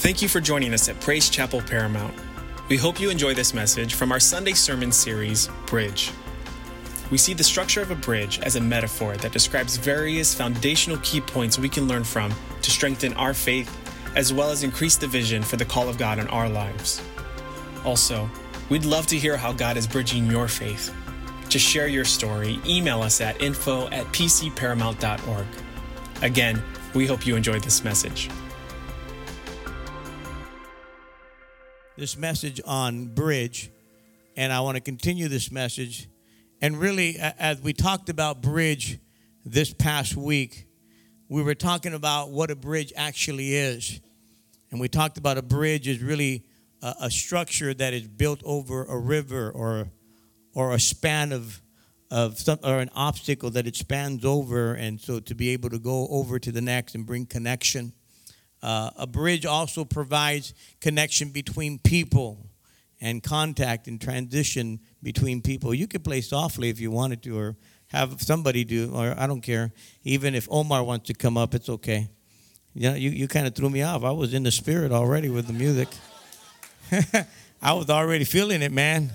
Thank you for joining us at Praise Chapel Paramount. We hope you enjoy this message from our Sunday sermon series, Bridge. We see the structure of a bridge as a metaphor that describes various foundational key points we can learn from to strengthen our faith as well as increase the vision for the call of God in our lives. Also, we'd love to hear how God is bridging your faith. To share your story, email us at info at pcparamount.org. Again, we hope you enjoyed this message. This message on bridge, and I want to continue this message. And really, as we talked about bridge this past week, we were talking about what a bridge actually is. And we talked about a bridge is really a, a structure that is built over a river or, or a span of, of some, or an obstacle that it spans over. And so to be able to go over to the next and bring connection. Uh, a bridge also provides connection between people and contact and transition between people. You could play softly if you wanted to, or have somebody do, or I don't care. Even if Omar wants to come up, it's okay. You know, you, you kind of threw me off. I was in the spirit already with the music. I was already feeling it, man.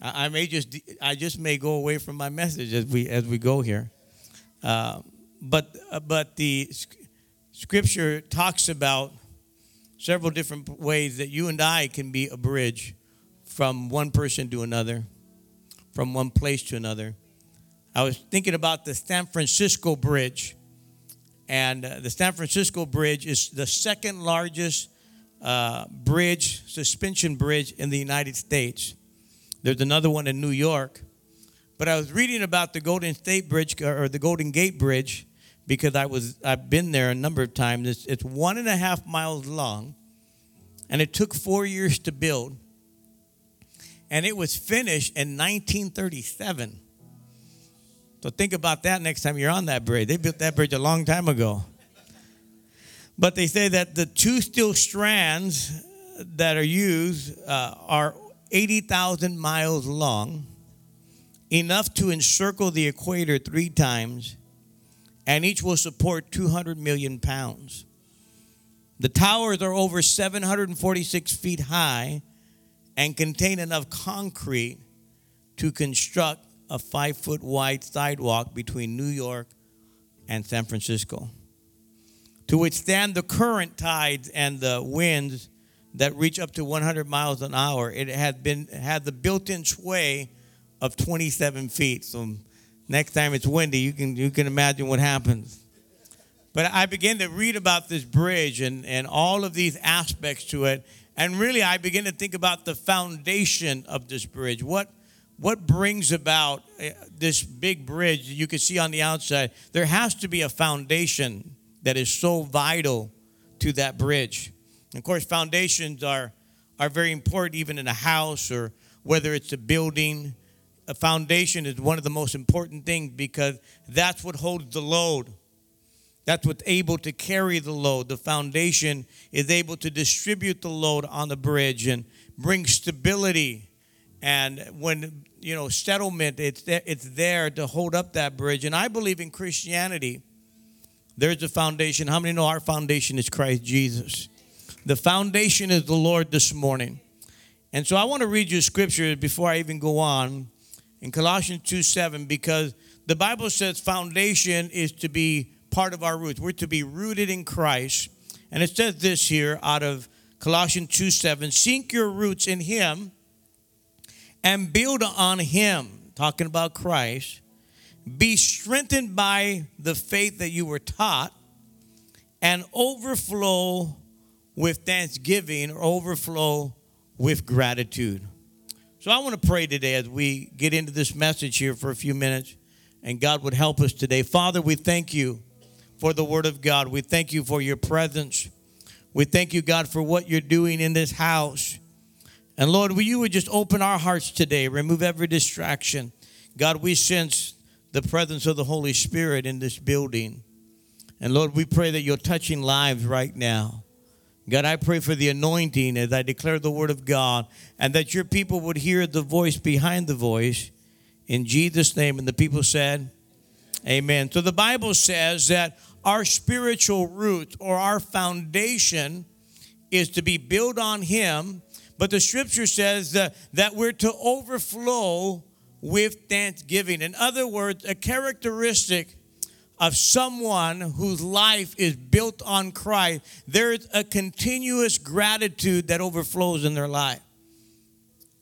I, I, may just I just may go away from my message as we as we go here. Uh, but uh, but the scripture talks about several different ways that you and I can be a bridge from one person to another, from one place to another. I was thinking about the San Francisco Bridge. And uh, the San Francisco Bridge is the second largest uh, bridge, suspension bridge in the United States. There's another one in New York. But I was reading about the Golden State Bridge or the Golden Gate Bridge because I was I've been there a number of times. It's, it's one and a half miles long, and it took four years to build. And it was finished in 1937. So think about that next time you're on that bridge. They built that bridge a long time ago. But they say that the two steel strands that are used uh, are 80,000 miles long, enough to encircle the equator three times, and each will support 200 million pounds. The towers are over 746 feet high and contain enough concrete to construct a five foot wide sidewalk between New York and San Francisco. To withstand the current tides and the winds that reach up to 100 miles an hour, it had been had the built-in sway of 27 feet. So next time it's windy, you can you can imagine what happens. But I began to read about this bridge and, and all of these aspects to it. And really, I began to think about the foundation of this bridge. What, what brings about eh, this big bridge you can see on the outside? There has to be a foundation that is so vital to that bridge. Of course, foundations are, are very important, even in a house or whether it's a building. A foundation is one of the most important things because that's what holds the load. That's what's able to carry the load. The foundation is able to distribute the load on the bridge and bring stability. And when, you know, settlement, it's there, it's there to hold up that bridge. And I believe in Christianity there's a foundation. How many know our foundation is Christ Jesus? The foundation is the Lord this morning. And so I want to read you a scripture before I even go on in Colossians 2 7, because the Bible says foundation is to be part of our roots. We're to be rooted in Christ. And it says this here out of Colossians 2 7 Sink your roots in Him and build on Him, talking about Christ be strengthened by the faith that you were taught, and overflow with thanksgiving or overflow with gratitude. So I want to pray today as we get into this message here for a few minutes, and God would help us today. Father, we thank you for the Word of God. We thank you for your presence. We thank you, God, for what you're doing in this house. And Lord, will you would just open our hearts today, remove every distraction. God, we sense the presence of the Holy Spirit in this building. And Lord, we pray that you're touching lives right now. God, I pray for the anointing as I declare the word of God and that your people would hear the voice behind the voice in Jesus' name. And the people said, Amen. So the Bible says that our spiritual roots or our foundation is to be built on Him. But the scripture says that, that we're to overflow with thanksgiving. In other words, a characteristic of someone whose life is built on Christ, there's a continuous gratitude that overflows in their life.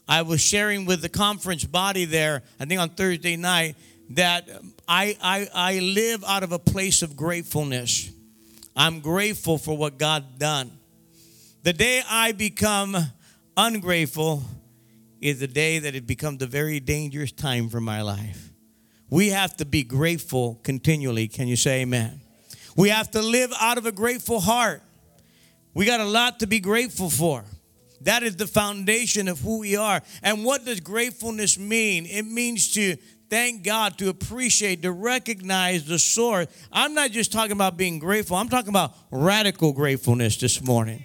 I was sharing with the conference body there, I think on Thursday night, that I, I, I live out of a place of gratefulness. I'm grateful for what God done. The day I become ungrateful is the day that it becomes a very dangerous time for my life. We have to be grateful continually. Can you say amen? We have to live out of a grateful heart. We got a lot to be grateful for. That is the foundation of who we are. And what does gratefulness mean? It means to thank God, to appreciate, to recognize the source. I'm not just talking about being grateful, I'm talking about radical gratefulness this morning.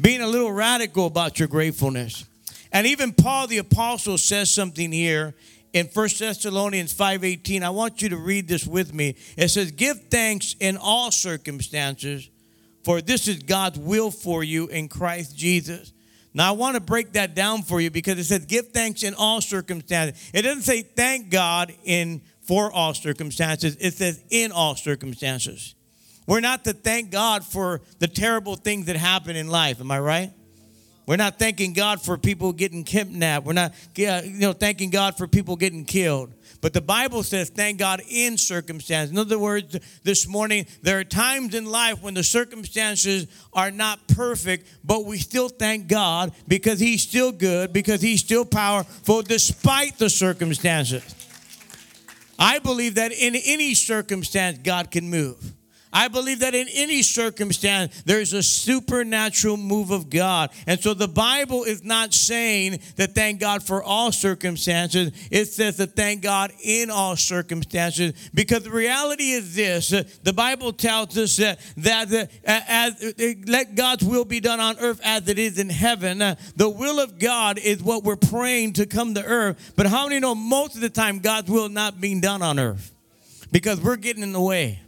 Being a little radical about your gratefulness. And even Paul the apostle says something here in 1 Thessalonians 5:18. I want you to read this with me. It says, "Give thanks in all circumstances, for this is God's will for you in Christ Jesus." Now, I want to break that down for you because it says, give thanks in all circumstances. It doesn't say thank God in for all circumstances, it says in all circumstances. We're not to thank God for the terrible things that happen in life. Am I right? We're not thanking God for people getting kidnapped. We're not you know, thanking God for people getting killed. But the Bible says, thank God in circumstances. In other words, this morning, there are times in life when the circumstances are not perfect, but we still thank God because He's still good, because He's still powerful despite the circumstances. I believe that in any circumstance, God can move. I believe that in any circumstance, there's a supernatural move of God. And so the Bible is not saying that thank God for all circumstances. It says that thank God in all circumstances. Because the reality is this the Bible tells us that, that as, let God's will be done on earth as it is in heaven. The will of God is what we're praying to come to earth. But how many know most of the time God's will not being done on earth? Because we're getting in the way.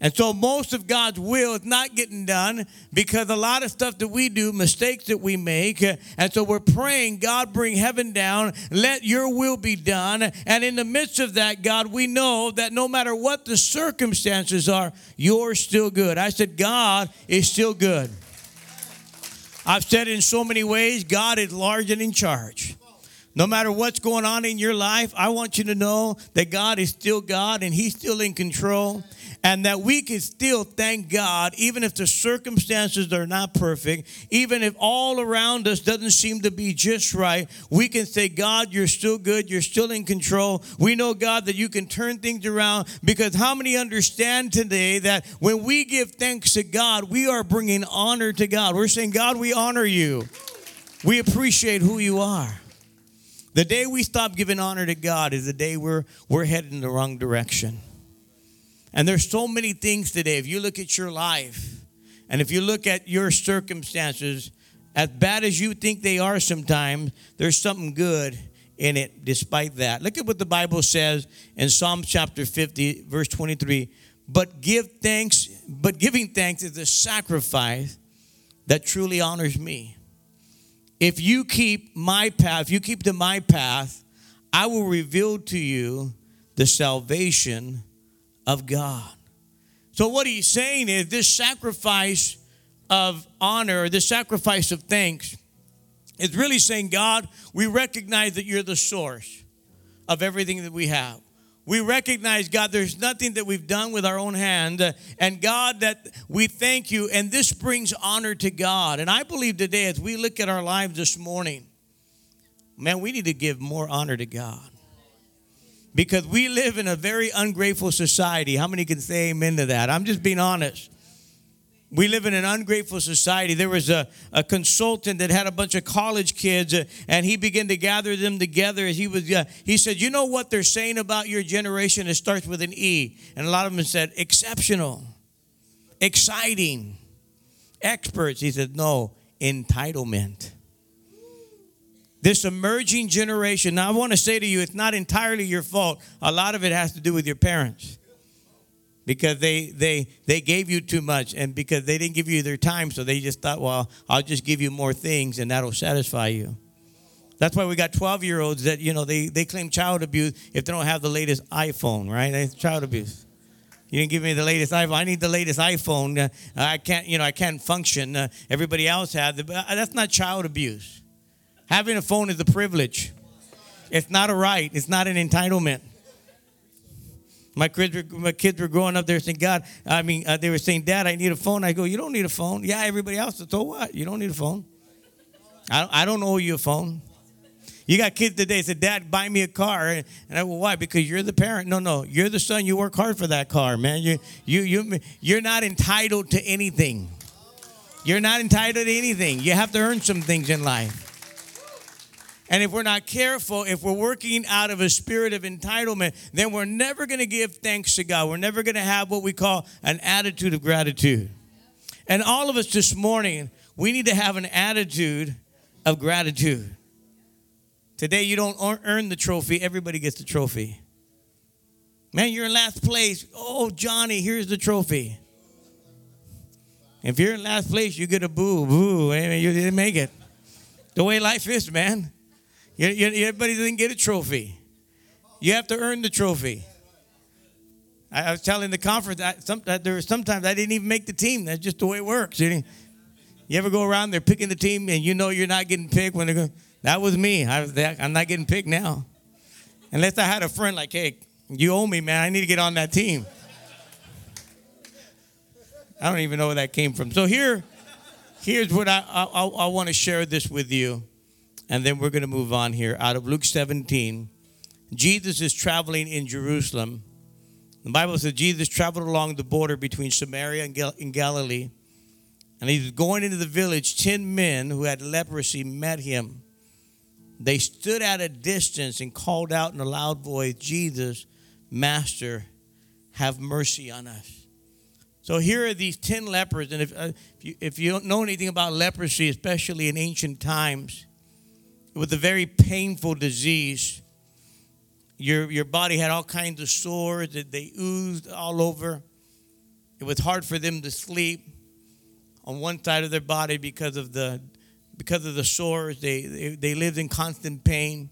And so most of God's will is not getting done because a lot of stuff that we do, mistakes that we make. And so we're praying, God, bring heaven down, let your will be done. And in the midst of that, God, we know that no matter what the circumstances are, you're still good. I said, God is still good. I've said in so many ways, God is large and in charge. No matter what's going on in your life, I want you to know that God is still God and He's still in control and that we can still thank God even if the circumstances are not perfect, even if all around us doesn't seem to be just right. We can say, God, you're still good, you're still in control. We know, God, that you can turn things around because how many understand today that when we give thanks to God, we are bringing honor to God? We're saying, God, we honor you, we appreciate who you are. The day we stop giving honor to God is the day we're, we're headed in the wrong direction. And there's so many things today. If you look at your life and if you look at your circumstances, as bad as you think they are sometimes, there's something good in it despite that. Look at what the Bible says in Psalm chapter 50, verse 23. But give thanks, but giving thanks is a sacrifice that truly honors me. If you keep my path, if you keep to my path, I will reveal to you the salvation of God. So, what he's saying is this sacrifice of honor, this sacrifice of thanks, is really saying, God, we recognize that you're the source of everything that we have. We recognize, God, there's nothing that we've done with our own hand. Uh, and God, that we thank you. And this brings honor to God. And I believe today, as we look at our lives this morning, man, we need to give more honor to God because we live in a very ungrateful society. How many can say amen to that? I'm just being honest. We live in an ungrateful society. There was a, a consultant that had a bunch of college kids, uh, and he began to gather them together. He was, uh, he said, "You know what they're saying about your generation? It starts with an E." And a lot of them said, "Exceptional, exciting, experts." He said, "No, entitlement." This emerging generation. Now, I want to say to you, it's not entirely your fault. A lot of it has to do with your parents. Because they they they gave you too much and because they didn't give you their time so they just thought well i'll just give you more things and that'll satisfy you. That's why we got 12 year olds that you know they, they claim child abuse if they don't have the latest iphone right? It's child abuse. You didn't give me the latest iphone. I need the latest iphone. Uh, i can't you know i can't function. Uh, everybody else had but that's not child abuse. Having a phone is a privilege. It's not a right. It's not an entitlement my kids, were, my kids were growing up there saying, God, I mean, uh, they were saying, Dad, I need a phone. I go, You don't need a phone. Yeah, everybody else, so what? You don't need a phone. I, I don't owe you a phone. You got kids today said, Dad, buy me a car. And I go, why? Because you're the parent. No, no, you're the son. You work hard for that car, man. You, you, you, you're not entitled to anything. You're not entitled to anything. You have to earn some things in life. And if we're not careful, if we're working out of a spirit of entitlement, then we're never going to give thanks to God. We're never going to have what we call an attitude of gratitude. And all of us this morning, we need to have an attitude of gratitude. Today, you don't earn the trophy, everybody gets the trophy. Man, you're in last place. Oh, Johnny, here's the trophy. If you're in last place, you get a boo, boo. You didn't make it. The way life is, man. You, you, everybody didn't get a trophy. You have to earn the trophy. I, I was telling the conference that, some, that there were sometimes I didn't even make the team. That's just the way it works. You, you ever go around there picking the team and you know you're not getting picked when they're going, that was me. I was there. I'm not getting picked now. Unless I had a friend like, hey, you owe me, man. I need to get on that team. I don't even know where that came from. So here, here's what I, I, I want to share this with you and then we're going to move on here. Out of Luke 17, Jesus is traveling in Jerusalem. The Bible says Jesus traveled along the border between Samaria and, Gal- and Galilee. And he's going into the village. Ten men who had leprosy met him. They stood at a distance and called out in a loud voice, Jesus, Master, have mercy on us. So here are these 10 lepers. And if, uh, if, you, if you don't know anything about leprosy, especially in ancient times, with a very painful disease. Your, your body had all kinds of sores that they oozed all over. It was hard for them to sleep on one side of their body because of the because of the sores. They, they, they lived in constant pain.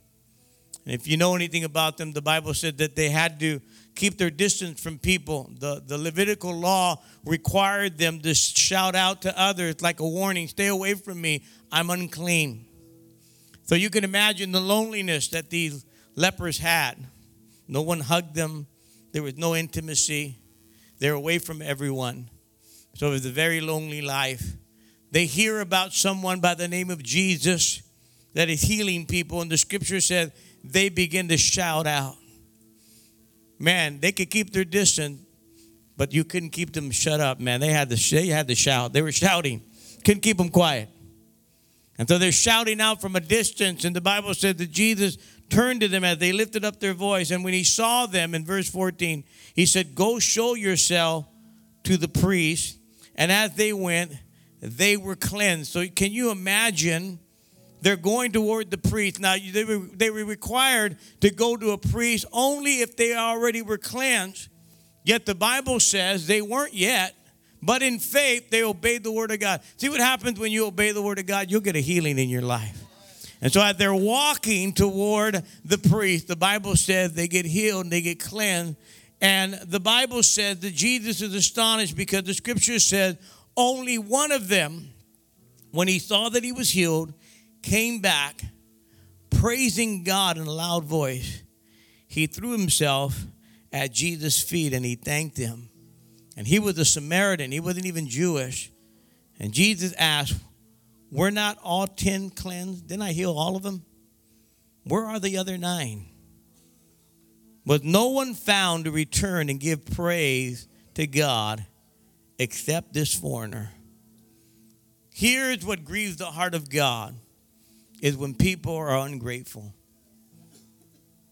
And if you know anything about them, the Bible said that they had to keep their distance from people. The, the Levitical law required them to shout out to others like a warning stay away from me, I'm unclean. So you can imagine the loneliness that these lepers had. No one hugged them, there was no intimacy, they're away from everyone. So it was a very lonely life. They hear about someone by the name of Jesus that is healing people, and the scripture said they begin to shout out. Man, they could keep their distance, but you couldn't keep them shut up, man. They had to, they had to shout. They were shouting. Couldn't keep them quiet. And so they're shouting out from a distance. And the Bible said that Jesus turned to them as they lifted up their voice. And when he saw them in verse 14, he said, Go show yourself to the priest. And as they went, they were cleansed. So can you imagine? They're going toward the priest. Now, they were, they were required to go to a priest only if they already were cleansed. Yet the Bible says they weren't yet. But in faith, they obeyed the word of God. See what happens when you obey the word of God? You'll get a healing in your life. And so as they're walking toward the priest, the Bible says they get healed and they get cleansed. And the Bible says that Jesus is astonished because the scripture says only one of them, when he saw that he was healed, came back praising God in a loud voice. He threw himself at Jesus' feet and he thanked him. And he was a Samaritan, he wasn't even Jewish. And Jesus asked, Were not all ten cleansed? Didn't I heal all of them? Where are the other nine? Was no one found to return and give praise to God except this foreigner? Here's what grieves the heart of God is when people are ungrateful.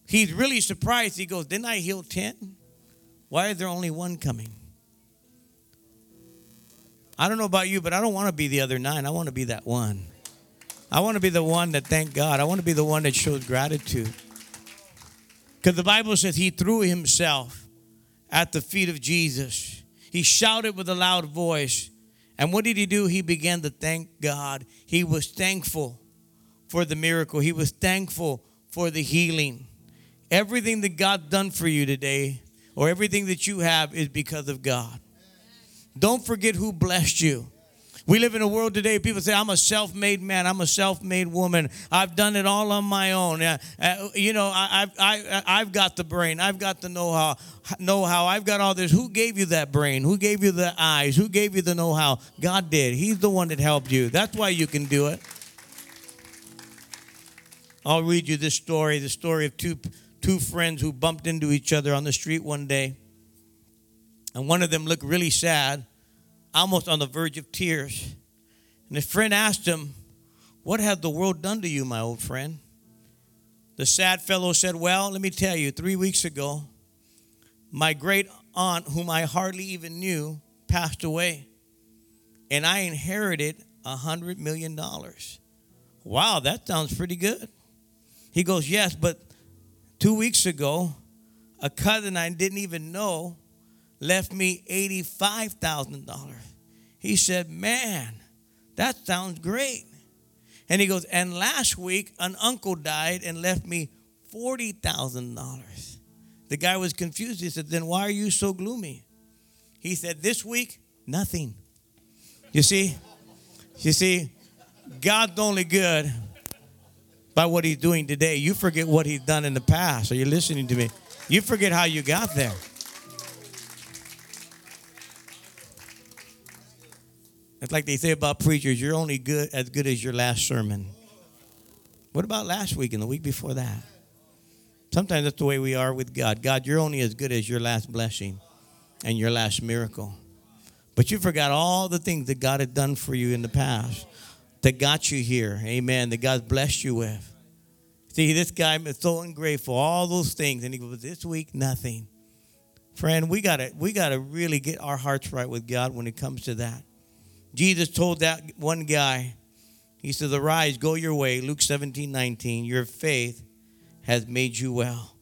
He's really surprised. He goes, Didn't I heal 10? Why is there only one coming? I don't know about you, but I don't want to be the other nine. I want to be that one. I want to be the one that thank God. I want to be the one that shows gratitude. Because the Bible says he threw himself at the feet of Jesus. He shouted with a loud voice. And what did he do? He began to thank God. He was thankful for the miracle, he was thankful for the healing. Everything that God done for you today, or everything that you have, is because of God. Don't forget who blessed you. We live in a world today, people say, I'm a self made man, I'm a self made woman, I've done it all on my own. Uh, uh, you know, I, I, I, have got the brain, I've got the know how, know how, I've got all this. Who gave you that brain? Who gave you the eyes? Who gave you the know how? God did. He's the one that helped you. That's why you can do it. I'll read you this story the story of two, two friends who bumped into each other on the street one day. And one of them looked really sad almost on the verge of tears. And his friend asked him, What has the world done to you, my old friend? The sad fellow said, Well, let me tell you, three weeks ago, my great aunt, whom I hardly even knew, passed away. And I inherited a hundred million dollars. Wow, that sounds pretty good. He goes, Yes, but two weeks ago, a cousin I didn't even know left me $85,000. He said, Man, that sounds great. And he goes, And last week, an uncle died and left me $40,000. The guy was confused. He said, Then why are you so gloomy? He said, This week, nothing. You see? You see, God's only good by what he's doing today. You forget what he's done in the past. Are you listening to me? You forget how you got there. It's like they say about preachers, you're only good as good as your last sermon. What about last week and the week before that? Sometimes that's the way we are with God. God, you're only as good as your last blessing and your last miracle. But you forgot all the things that God had done for you in the past that got you here. Amen. That God blessed you with. See, this guy is so ungrateful, all those things. And he goes, This week, nothing. Friend, we gotta we gotta really get our hearts right with God when it comes to that. Jesus told that one guy, he says, Arise, go your way. Luke 17, 19. Your faith has made you well.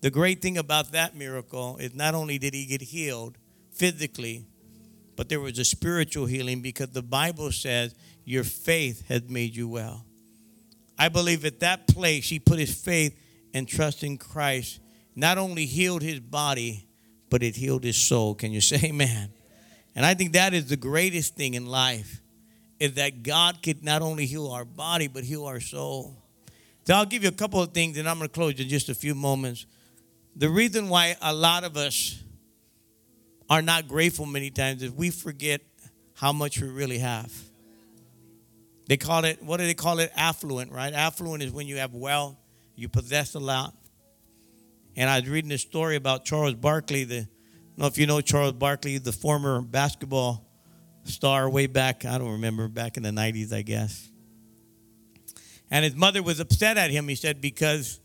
The great thing about that miracle is not only did he get healed physically, but there was a spiritual healing because the Bible says, Your faith has made you well. I believe at that place, he put his faith and trust in Christ, not only healed his body, but it healed his soul. Can you say amen? And I think that is the greatest thing in life is that God could not only heal our body, but heal our soul. So I'll give you a couple of things and I'm going to close in just a few moments. The reason why a lot of us are not grateful many times is we forget how much we really have. They call it, what do they call it? Affluent, right? Affluent is when you have wealth, you possess a lot. And I was reading a story about Charles Barkley, the know if you know Charles Barkley, the former basketball star way back, I don't remember, back in the 90s, I guess. And his mother was upset at him, he said, because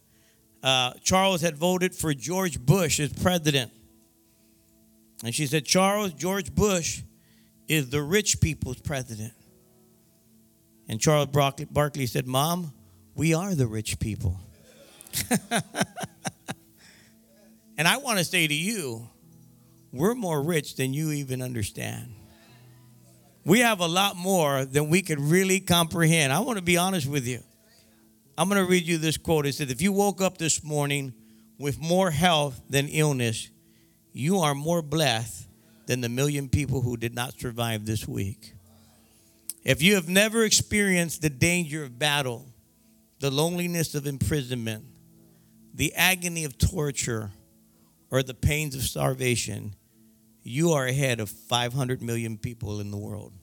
uh, Charles had voted for George Bush as president. And she said, Charles, George Bush is the rich people's president. And Charles Barkley said, Mom, we are the rich people. and I want to say to you, we're more rich than you even understand. We have a lot more than we could really comprehend. I want to be honest with you. I'm going to read you this quote. It said, If you woke up this morning with more health than illness, you are more blessed than the million people who did not survive this week. If you have never experienced the danger of battle, the loneliness of imprisonment, the agony of torture, or the pains of starvation, you are ahead of 500 million people in the world.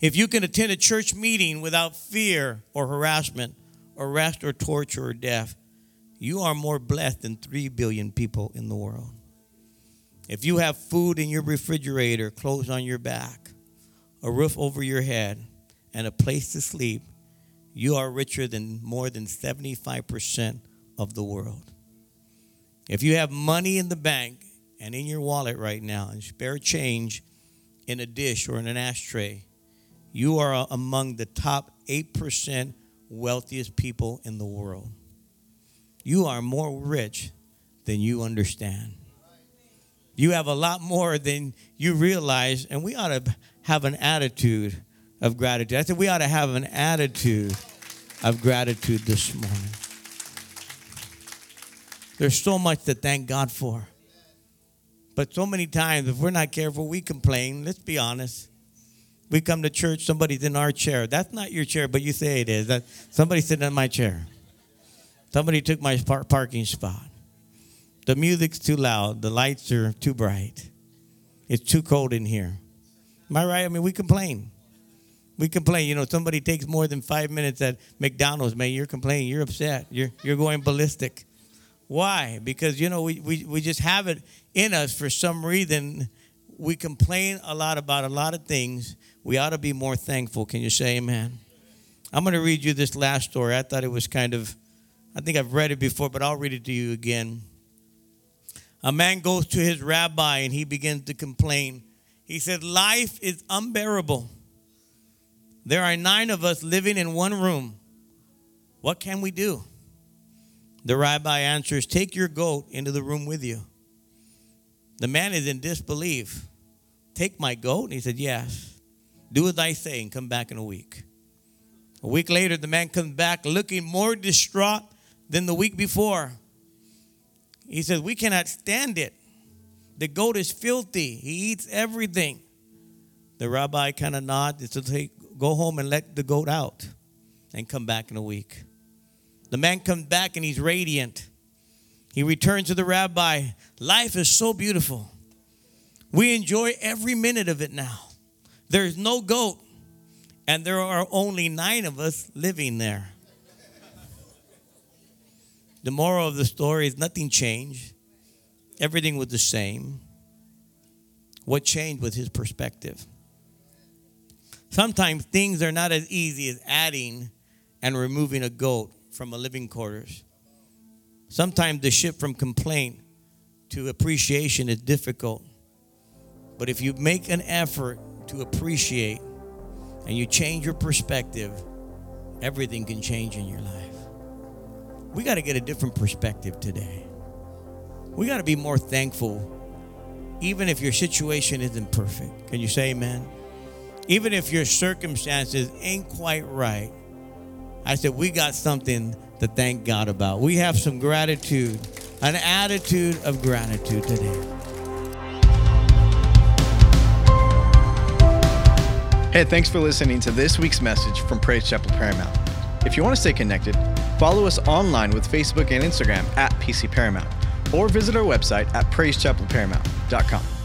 If you can attend a church meeting without fear or harassment, arrest or torture or death, you are more blessed than 3 billion people in the world. If you have food in your refrigerator, clothes on your back, a roof over your head, and a place to sleep, you are richer than more than 75% of the world. If you have money in the bank and in your wallet right now and spare change in a dish or in an ashtray, you are among the top 8% wealthiest people in the world. You are more rich than you understand. You have a lot more than you realize, and we ought to have an attitude of gratitude. I said we ought to have an attitude of gratitude this morning. There's so much to thank God for. But so many times, if we're not careful, we complain. Let's be honest. We come to church, somebody's in our chair. That's not your chair, but you say it is. That somebody's sitting in my chair. Somebody took my par- parking spot. The music's too loud. The lights are too bright. It's too cold in here. Am I right? I mean, we complain. We complain. You know, somebody takes more than five minutes at McDonald's, man. You're complaining. You're upset. You're, you're going ballistic. Why? Because, you know, we, we, we just have it in us for some reason. We complain a lot about a lot of things. We ought to be more thankful. Can you say amen? I'm going to read you this last story. I thought it was kind of, I think I've read it before, but I'll read it to you again. A man goes to his rabbi and he begins to complain. He said, Life is unbearable. There are nine of us living in one room. What can we do? The rabbi answers, Take your goat into the room with you. The man is in disbelief. Take my goat? And he said, Yes. Do as I say and come back in a week. A week later, the man comes back looking more distraught than the week before. He says, We cannot stand it. The goat is filthy, he eats everything. The rabbi kind of nods and says, Hey, go home and let the goat out and come back in a week. The man comes back and he's radiant. He returns to the rabbi. Life is so beautiful. We enjoy every minute of it now. There's no goat, and there are only nine of us living there. The moral of the story is nothing changed, everything was the same. What changed was his perspective. Sometimes things are not as easy as adding and removing a goat from a living quarters. Sometimes the shift from complaint to appreciation is difficult. But if you make an effort to appreciate and you change your perspective, everything can change in your life. We got to get a different perspective today. We got to be more thankful, even if your situation isn't perfect. Can you say amen? Even if your circumstances ain't quite right, I said, we got something to thank God about. We have some gratitude, an attitude of gratitude today. Hey, thanks for listening to this week's message from Praise Chapel Paramount. If you want to stay connected, follow us online with Facebook and Instagram at PC Paramount, or visit our website at praisechapelparamount.com.